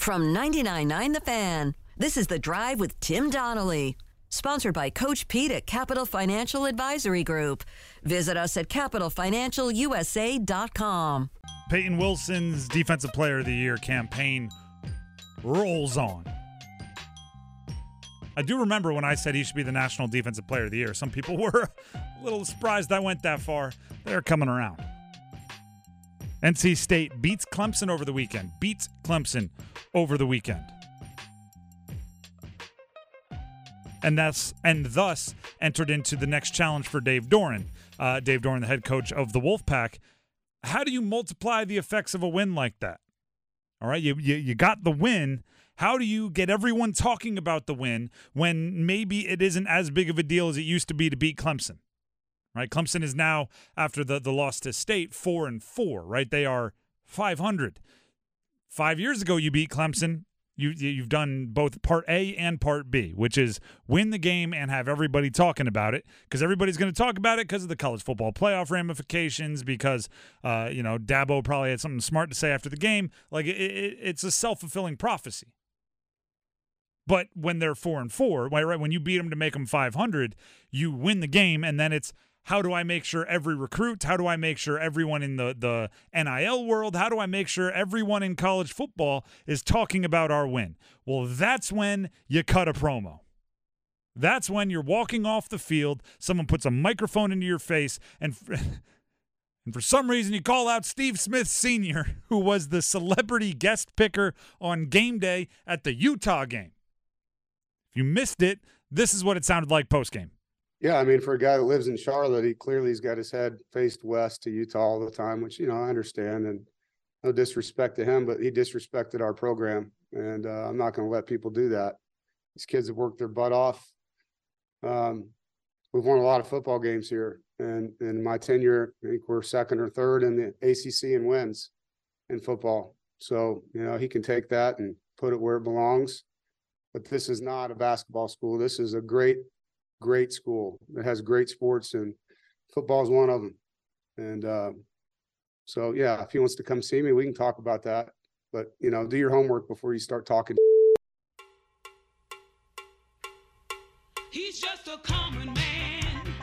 From 99.9 The Fan, this is The Drive with Tim Donnelly. Sponsored by Coach Pete at Capital Financial Advisory Group. Visit us at capitalfinancialusa.com. Peyton Wilson's Defensive Player of the Year campaign rolls on. I do remember when I said he should be the National Defensive Player of the Year. Some people were a little surprised I went that far. They're coming around. NC State beats Clemson over the weekend. Beats Clemson over the weekend. And that's and thus entered into the next challenge for Dave Doeren. Uh, Dave Doeren, the head coach of the Wolfpack. How do you multiply the effects of a win like that? All right, you, you you got the win. How do you get everyone talking about the win when maybe it isn't as big of a deal as it used to be to beat Clemson? Right, Clemson is now after the the loss to State four and four. Right, they are five hundred. Five years ago, you beat Clemson. You you've done both Part A and Part B, which is win the game and have everybody talking about it because everybody's going to talk about it because of the college football playoff ramifications. Because uh, you know Dabo probably had something smart to say after the game. Like it, it, it's a self fulfilling prophecy. But when they're four and four, right? When you beat them to make them five hundred, you win the game, and then it's how do I make sure every recruit, how do I make sure everyone in the, the NIL world, how do I make sure everyone in college football is talking about our win? Well, that's when you cut a promo. That's when you're walking off the field, someone puts a microphone into your face, and, and for some reason you call out Steve Smith Sr., who was the celebrity guest picker on game day at the Utah game. If you missed it, this is what it sounded like post game. Yeah, I mean, for a guy that lives in Charlotte, he clearly has got his head faced west to Utah all the time, which you know I understand, and no disrespect to him, but he disrespected our program, and uh, I'm not going to let people do that. These kids have worked their butt off. Um, we've won a lot of football games here, and in my tenure, I think we're second or third in the ACC in wins in football. So you know he can take that and put it where it belongs. But this is not a basketball school. This is a great great school that has great sports and football is one of them. And uh, so, yeah, if he wants to come see me, we can talk about that. But you know, do your homework before you start talking. He's just a common man,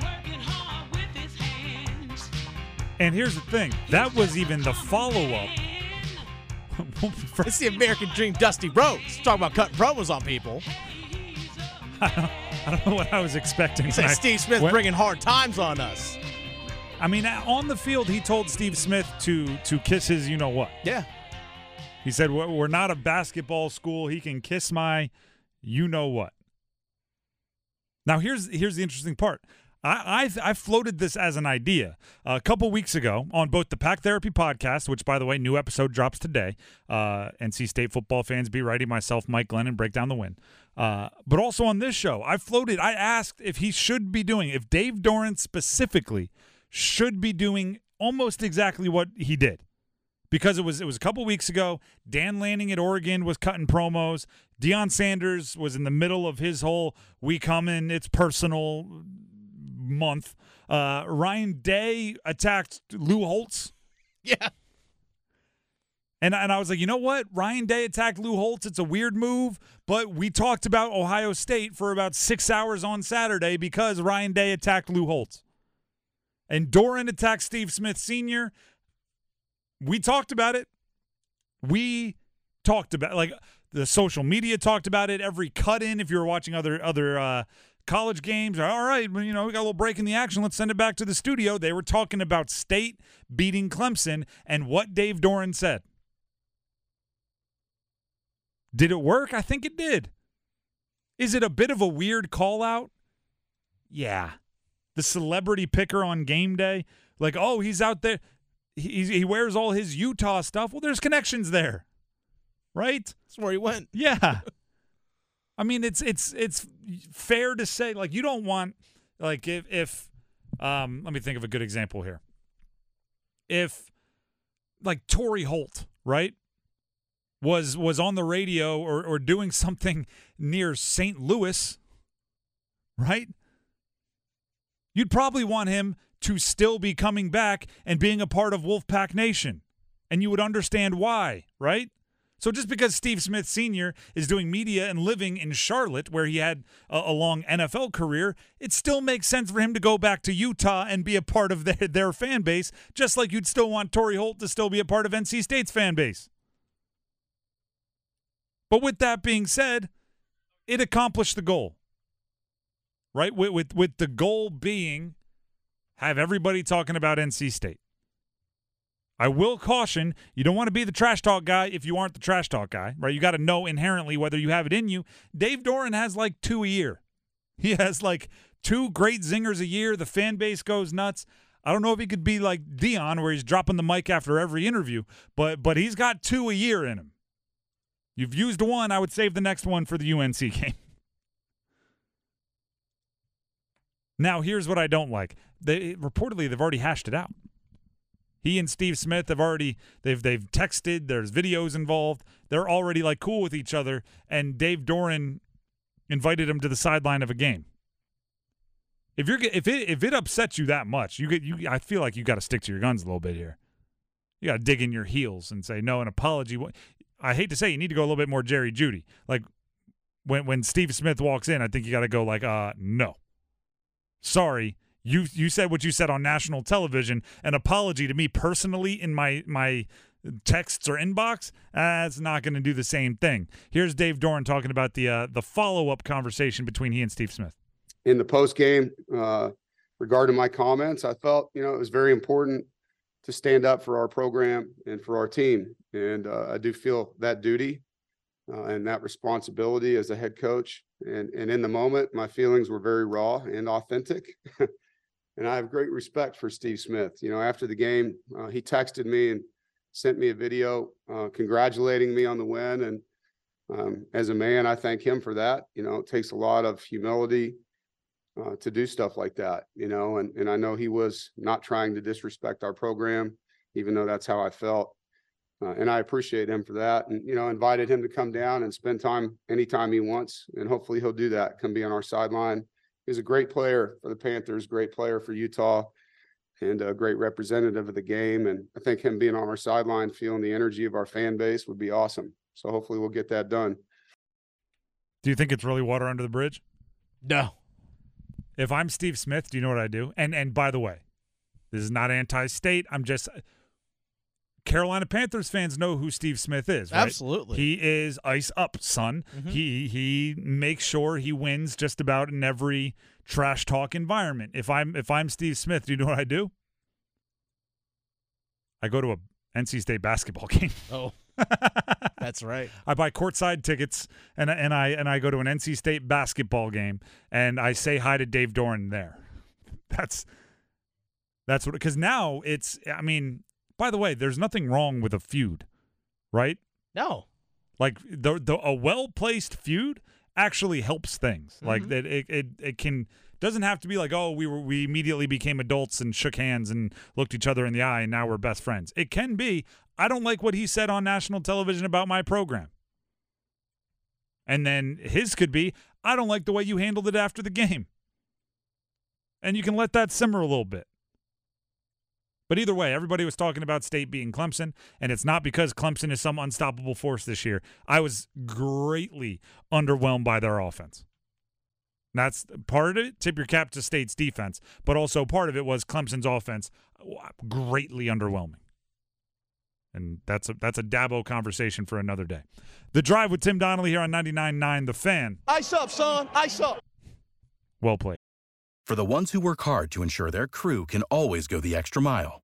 working hard with his hands. And here's the thing: that was even the follow-up. it's the American Dream, Dusty Rhodes. Talk about cutting promos on people. I don't, I don't know what I was expecting. Say Steve Smith went, bringing hard times on us. I mean, uh, on the field, he told Steve Smith to to kiss his, you know what? Yeah. He said, "We're not a basketball school. He can kiss my, you know what." Now here's here's the interesting part. I, I, I floated this as an idea a couple weeks ago on both the Pack Therapy podcast, which by the way, new episode drops today. Uh, NC State football fans be ready. Myself, Mike Glennon, break down the win. Uh, but also on this show, I floated. I asked if he should be doing, if Dave Doeren specifically should be doing almost exactly what he did because it was it was a couple weeks ago. Dan Lanning at Oregon was cutting promos. Deion Sanders was in the middle of his whole "we coming, it's personal" month. Uh, Ryan Day attacked Lou Holtz. Yeah. And, and I was like, you know what? Ryan Day attacked Lou Holtz. It's a weird move, but we talked about Ohio State for about six hours on Saturday because Ryan Day attacked Lou Holtz. And Doeren attacked Steve Smith Sr. We talked about it. We talked about like the social media talked about it. Every cut in, if you were watching other other uh, college games. All right, you know, we got a little break in the action. Let's send it back to the studio. They were talking about State beating Clemson and what Dave Doeren said. Did it work? I think it did. Is it a bit of a weird call out? Yeah. The celebrity picker on game day, like, oh, he's out there. He, he wears all his Utah stuff. Well, there's connections there, right? That's where he went. Yeah. I mean, it's it's it's fair to say like you don't want like if if um let me think of a good example here. If like Torry Holt, right? Was was on the radio or or doing something near St. Louis, right? You'd probably want him to still be coming back and being a part of Wolfpack Nation. And you would understand why, right? So just because Steve Smith Sr. is doing media and living in Charlotte, where he had a, a, long NFL career, it still makes sense for him to go back to Utah and be a part of their, their fan base, just like you'd still want Torry Holt to still be a part of NC State's fan base. But with that being said, it accomplished the goal. Right? With, with, with the goal being have everybody talking about NC State. I will caution you don't want to be the trash talk guy if you aren't the trash talk guy, right? You got to know inherently whether you have it in you. Dave Doeren has like two a year. He has like two great zingers a year. The fan base goes nuts. I don't know if he could be like Deion, where he's dropping the mic after every interview, but but he's got two a year in him. You've used one. I would save the next one for the UNC game. Now, here's what I don't like. They reportedly they've already hashed it out. He and Steve Smith have already they've they've texted. There's videos involved. They're already like cool with each other. And Dave Doeren invited him to the sideline of a game. If you're if it if it upsets you that much, you get you. I feel like you got to stick to your guns a little bit here. You got to dig in your heels and say no. An apology. I hate to say you need to go a little bit more Jerry Jeudy. Like when when Steve Smith walks in, I think you got to go like uh no. Sorry, you you said what you said on national television. An apology to me personally in my my texts or inbox, that's not going to do the same thing. Here's Dave Doeren talking about the uh, the follow up conversation between he and Steve Smith. In the post game, uh, regarding my comments, I felt you know it was very important to stand up for our program and for our team, and uh, I do feel that duty uh, and that responsibility as a head coach. And and in the moment, my feelings were very raw and authentic. and I have great respect for Steve Smith. You know, after the game, uh, he texted me and sent me a video uh, congratulating me on the win. And um, as a man, I thank him for that. You know, it takes a lot of humility uh, to do stuff like that. You know, and and I know he was not trying to disrespect our program, even though that's how I felt. Uh, and I appreciate him for that. And you know, invited him to come down and spend time anytime he wants, and hopefully he'll do that. Come be on our sideline He's a great player for the Panthers, great player for Utah, and a great representative of the game. And I think him being on our sideline, feeling the energy of our fan base would be awesome. So hopefully we'll get that done. Do you think it's really water under the bridge? No. If I'm Steve Smith, do you know what I do? And and by the way, this is not anti-state. I'm just Carolina Panthers fans know who Steve Smith is. Right? Absolutely, he is ice up, son. Mm-hmm. He he makes sure he wins just about in every trash talk environment. If I'm if I'm Steve Smith, do you know what I do? I go to a NC State basketball game. Oh, that's right. I buy courtside tickets and and I and I go to an NC State basketball game and I say hi to Dave Doeren there. That's that's what because now it's. I mean, by the way, there's nothing wrong with a feud, right? No. Like the the a well placed feud actually helps things. Mm-hmm. Like that it, it it can doesn't have to be like oh we were we immediately became adults and shook hands and looked each other in the eye and now we're best friends. It can be I don't like what he said on national television about my program. And then his could be I don't like the way you handled it after the game. And you can let that simmer a little bit. But either way, everybody was talking about State being Clemson, and it's not because Clemson is some unstoppable force this year. I was greatly underwhelmed by their offense. That's part of it. Tip your cap to State's defense, but also part of it was Clemson's offense uh, greatly underwhelming. And that's a that's a Dabo conversation for another day. The drive with Tim Donnelly here on 99.9 The Fan. Ice up, son. Ice up. Well played. For the ones who work hard to ensure their crew can always go the extra mile,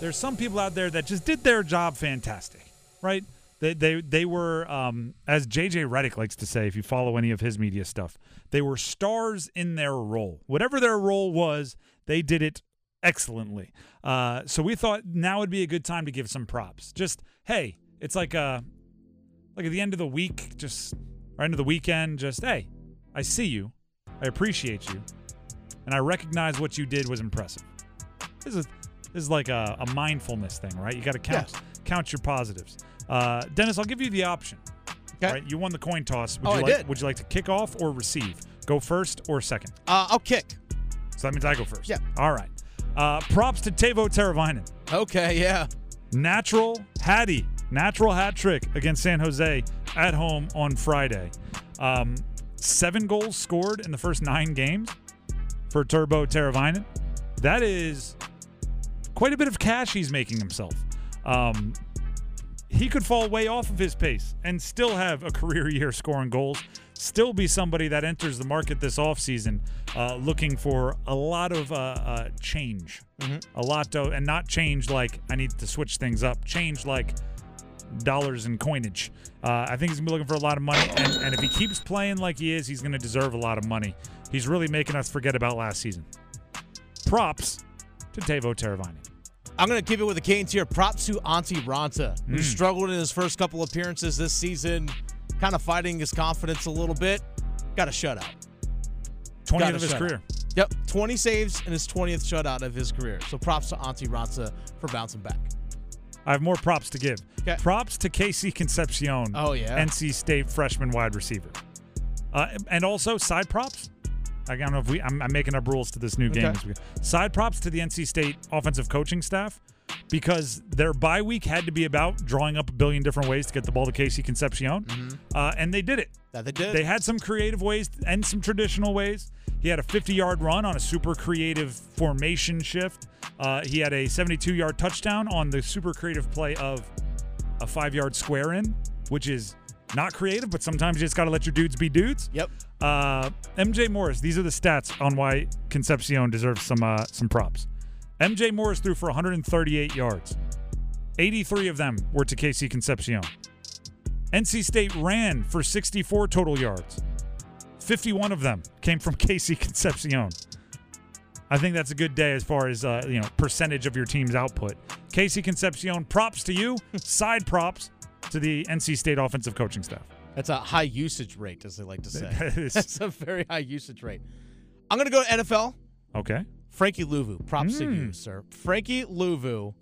There's some people out there that just did their job fantastic, right? They they they were um, as JJ Redick likes to say if you follow any of his media stuff, they were stars in their role. Whatever their role was, they did it excellently. Uh, so we thought now would be a good time to give some props. Just hey, it's like a like at the end of the week, just or end of the weekend, just hey, I see you, I appreciate you, and I recognize what you did was impressive. This is this is like a, a mindfulness thing, right? You got to count count your positives. Uh, Dennis, I'll give you the option. Okay. Right, you won the coin toss. Would Oh, you I like, did. Would you like to kick off or receive? Go first or second? Uh, I'll kick. So that means I go first. Yeah. All right. Uh, props to Teuvo Teravainen. Okay, yeah. Natural Hattie, natural hat trick against San Jose at home on Friday. Um, seven goals scored in the first nine games for Turbo Teravainen. That is quite a bit of cash he's making himself. Um, he could fall way off of his pace and still have a career year scoring goals. Still be somebody that enters the market this offseason uh, looking for a lot of uh, uh, change. A lot, of, and not change like I need to switch things up. Change like dollars and coinage. Uh, I think he's gonna be looking for a lot of money, and, and if he keeps playing like he is, he's gonna deserve a lot of money. He's really making us forget about last season. Props to Teuvo Teravainen. I'm going to keep it with the Canes here. Props to Antti Raanta, who Mm. struggled in his first couple appearances this season, kind of fighting his confidence a little bit. Got a shutout. 20th Got of his shutout. career. Yep, 20 saves in his 20th shutout of his career. So props to Antti Raanta for bouncing back. I have more props to give. Okay. Props to KC Concepcion. Oh, yeah. NC State freshman wide receiver. Uh, and also side props. I don't know if we. I'm, I'm making up rules to this new game. Okay. Side props to the NC State offensive coaching staff because their bye week had to be about drawing up a billion different ways to get the ball to KC Concepcion, uh, and they did it. That they did. They had some creative ways and some traditional ways. He had a 50 yard run on a super creative formation shift. Uh, he had a 72 yard touchdown on the super creative play of a five yard square in, which is not creative, but sometimes you just got to let your dudes be dudes. Yep. Uh, MJ Morris. These are the stats on why Concepcion deserves some uh, some props. MJ Morris threw for 138 yards. 83 of them were to KC Concepcion. NC State ran for 64 total yards. 51 of them came from KC Concepcion. I think that's a good day as far as uh, you know percentage of your team's output. KC Concepcion, props to you. Side props to the NC State offensive coaching staff. That's a high usage rate, as they like to say. That is- a very high usage rate. I'm going to go to NFL. Okay. Frankie Luvu. Props to Hmm. you, sir. Frankie Luvu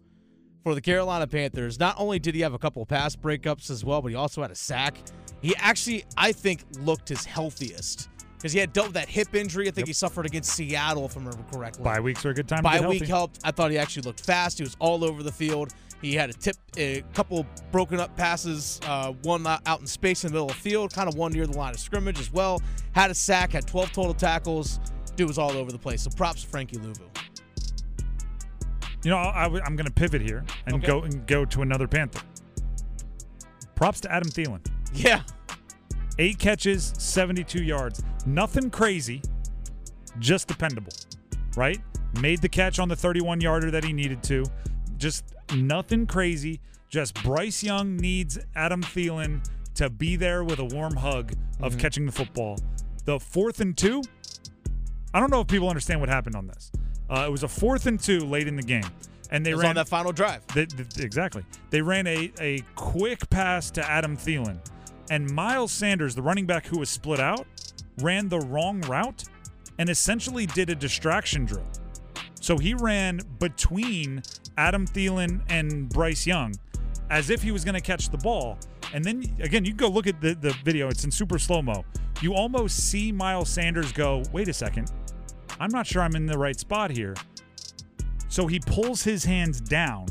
for the Carolina Panthers. Not only did he have a couple of pass breakups as well, but he also had a sack. He actually, I think, looked his healthiest because he had dealt with that hip injury. I think he suffered against Seattle, if I remember correctly. Bye weeks are a good time to Bye week healthy. helped. I thought he actually looked fast. He was all over the field. He had a tip, a couple broken up passes, uh, one out in space in the middle of the field, kind of one near the line of scrimmage as well. Had a sack, had 12 total tackles. Dude was all over the place. So props to Frankie Luvu. You know, I, am going to pivot here and Okay. go and go to another Panther. Props to Adam Thielen. Yeah. Eight catches, 72 yards. Nothing crazy, just dependable, right? Made the catch on the 31 yarder that he needed to. Just nothing crazy. Just Bryce Young needs Adam Thielen to be there with a warm hug of catching the football. The fourth and two, I don't know if people understand what happened on this. Uh, it was a fourth and two late in the game. And they It was ran on that final drive. they, exactly. They ran a, a quick pass to Adam Thielen, and Miles Sanders, the running back who was split out, ran the wrong route and essentially did a distraction drill. So he ran between Adam Thielen and Bryce Young as if he was going to catch the ball. And then, again, you go look at the, the video, it's in super slow mo. You almost see Miles Sanders go, wait a second, I'm not sure I'm in the right spot here. So he pulls his hands down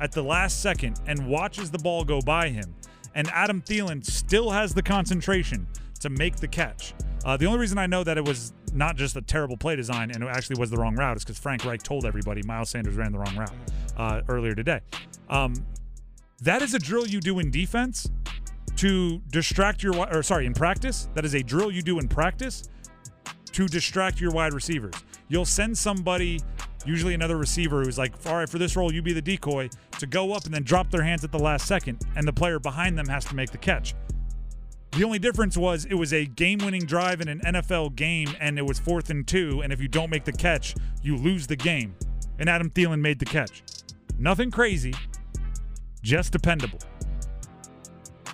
at the last second and watches the ball go by him. And Adam Thielen still has the concentration to make the catch. Uh, the only reason I know that it was not just a terrible play design and it actually was the wrong route is because Frank Reich told everybody Miles Sanders ran the wrong route uh, earlier today. Um, that is a drill you do in defense to distract your or sorry in practice. That is a drill you do in practice to distract your wide receivers. You'll send somebody, usually another receiver, who's like, all right, for this role, you be the decoy, to go up and then drop their hands at the last second, and the player behind them has to make the catch. The only difference was it was a game winning drive in an NFL game, and it was fourth and two, and if you don't make the catch, you lose the game. And Adam Thielen made the catch. Nothing crazy, just dependable.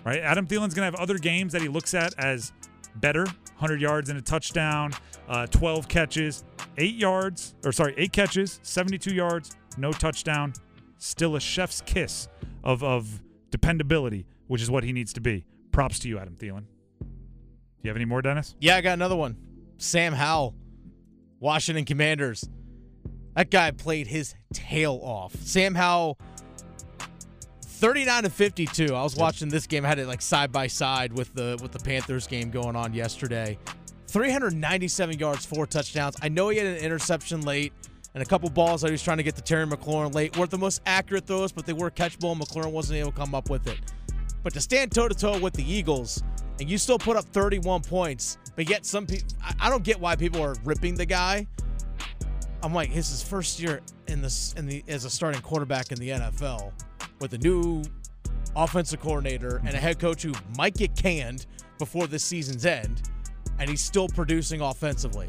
right? Adam Thielen's going to have other games that he looks at as better 100 yards and a touchdown, uh, 12 catches, eight yards, or sorry, eight catches, 72 yards, no touchdown. Still a chef's kiss of, of dependability, which is what he needs to be. Props to you, Adam Thielen. Do you have any more, Dennis? Yeah, I got another one. Sam Howell, Washington Commanders. That guy played his tail off. Sam Howell, 39 to 52. I was watching this game. I had it like side by side with the with the Panthers game going on yesterday. 397 yards, four touchdowns. I know he had an interception late and a couple balls that he was trying to get to Terry McLaurin late. weren't the most accurate throws, but they were catchable. And McLaurin wasn't able to come up with it. But to stand toe to toe with the Eagles and you still put up 31 points, but yet some people, I don't get why people are ripping the guy. I'm like, it's his first year in this in the as a starting quarterback in the NFL with a new offensive coordinator and a head coach who might get canned before this season's end, and he's still producing offensively.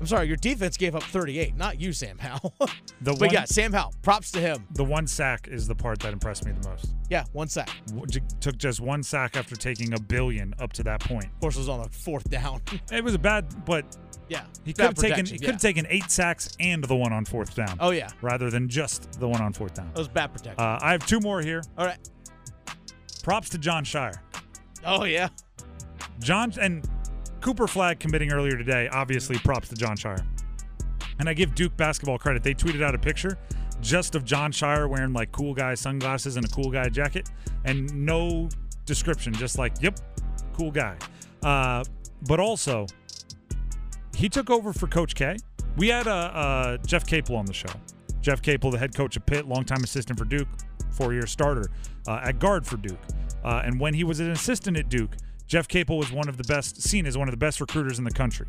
I'm sorry, your defense gave up 38, not you, Sam Howell. The but one- yeah, Sam Howell, props to him. The one sack is the part that impressed me the most. Yeah, one sack. W- Took just one sack after taking a billion up to that point. Of course, it was on a fourth down. It was a bad, but yeah, he could have taken he could have taken eight sacks and the one on fourth down. Oh yeah, rather than just the one on fourth down. that was bad protection. Uh, I have two more here. All right. Props to Jon Scheyer. Oh yeah. John and Cooper Flagg committing earlier today. Obviously, props to Jon Scheyer. And I give Duke basketball credit. They tweeted out a picture just of Jon Scheyer wearing like cool guy sunglasses and a cool guy jacket, and no description, just like, yep, cool guy. Uh, but also, he took over for Coach K. We had uh, uh, Jeff Capel on the show. Jeff Capel, the head coach of Pitt, longtime assistant for Duke, four-year starter uh, at guard for Duke. Uh, and when he was an assistant at Duke, Jeff Capel was one of the best, seen as one of the best recruiters in the country.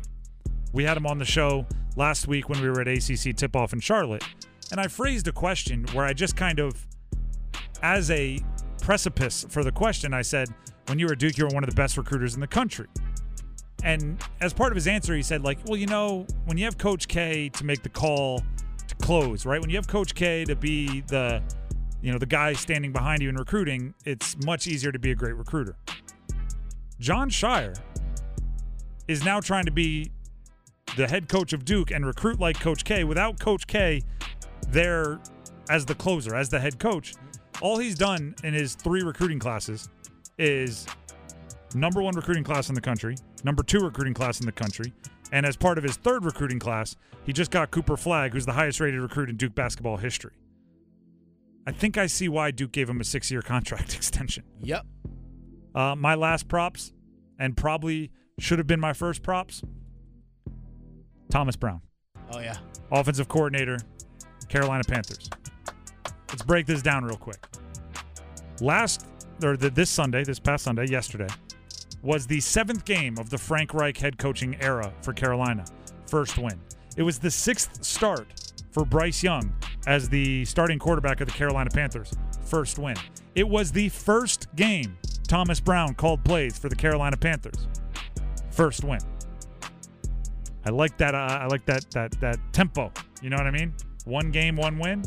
We had him on the show last week when we were at ACC tip-off in Charlotte, and I phrased a question where I just kind of, as a precipice for the question, I said, "When you were at Duke, you were one of the best recruiters in the country." And as part of his answer, he said, like, well, you know, when you have Coach K to make the call to close, right? When you have Coach K to be the, you know, the guy standing behind you in recruiting, it's much easier to be a great recruiter. Jon Scheyer is now trying to be the head coach of Duke and recruit like Coach K without Coach K there as the closer, as the head coach. All he's done in his three recruiting classes is number one recruiting class in the country, number two recruiting class in the country, and as part of his third recruiting class, he just got Cooper Flagg, who's the highest rated recruit in Duke basketball history. I think I see why Duke gave him a six year contract extension. Yep. Uh, my last props, and probably should have been my first props, Thomas Brown, Oh yeah. offensive coordinator, Carolina Panthers. Let's break this down real quick. Last, or the, this Sunday, this past Sunday, yesterday, was the seventh game of the Frank Reich head coaching era for Carolina. First win. It was the sixth start for Bryce Young as the starting quarterback of the Carolina Panthers. First win. It was the first game Thomas Brown called plays for the Carolina Panthers. First win. I like that. Uh, I like that that that tempo. You know what I mean? One game, one win.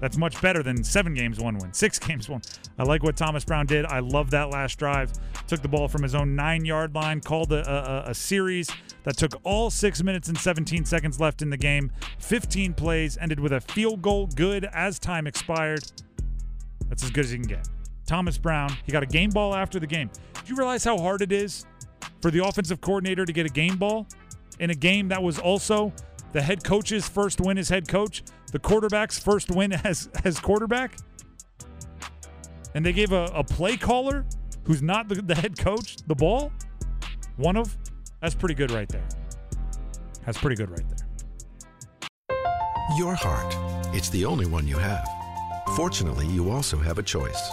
That's much better than seven games, one win, six games, one. I like what Thomas Brown did. I love that last drive. Took the ball from his own nine yard line, called a, a, a series that took all six minutes and 17 seconds left in the game. 15 plays, ended with a field goal, good as time expired. That's as good as you can get. Thomas Brown, he got a game ball after the game. Do you realize how hard it is for the offensive coordinator to get a game ball in a game that was also the head coach's first win as head coach, the quarterback's first win as as quarterback? And they gave a, a play caller who's not the, the head coach the ball? One of? That's pretty good right there. That's pretty good right there. Your heart. It's the only one you have. Fortunately, you also have a choice.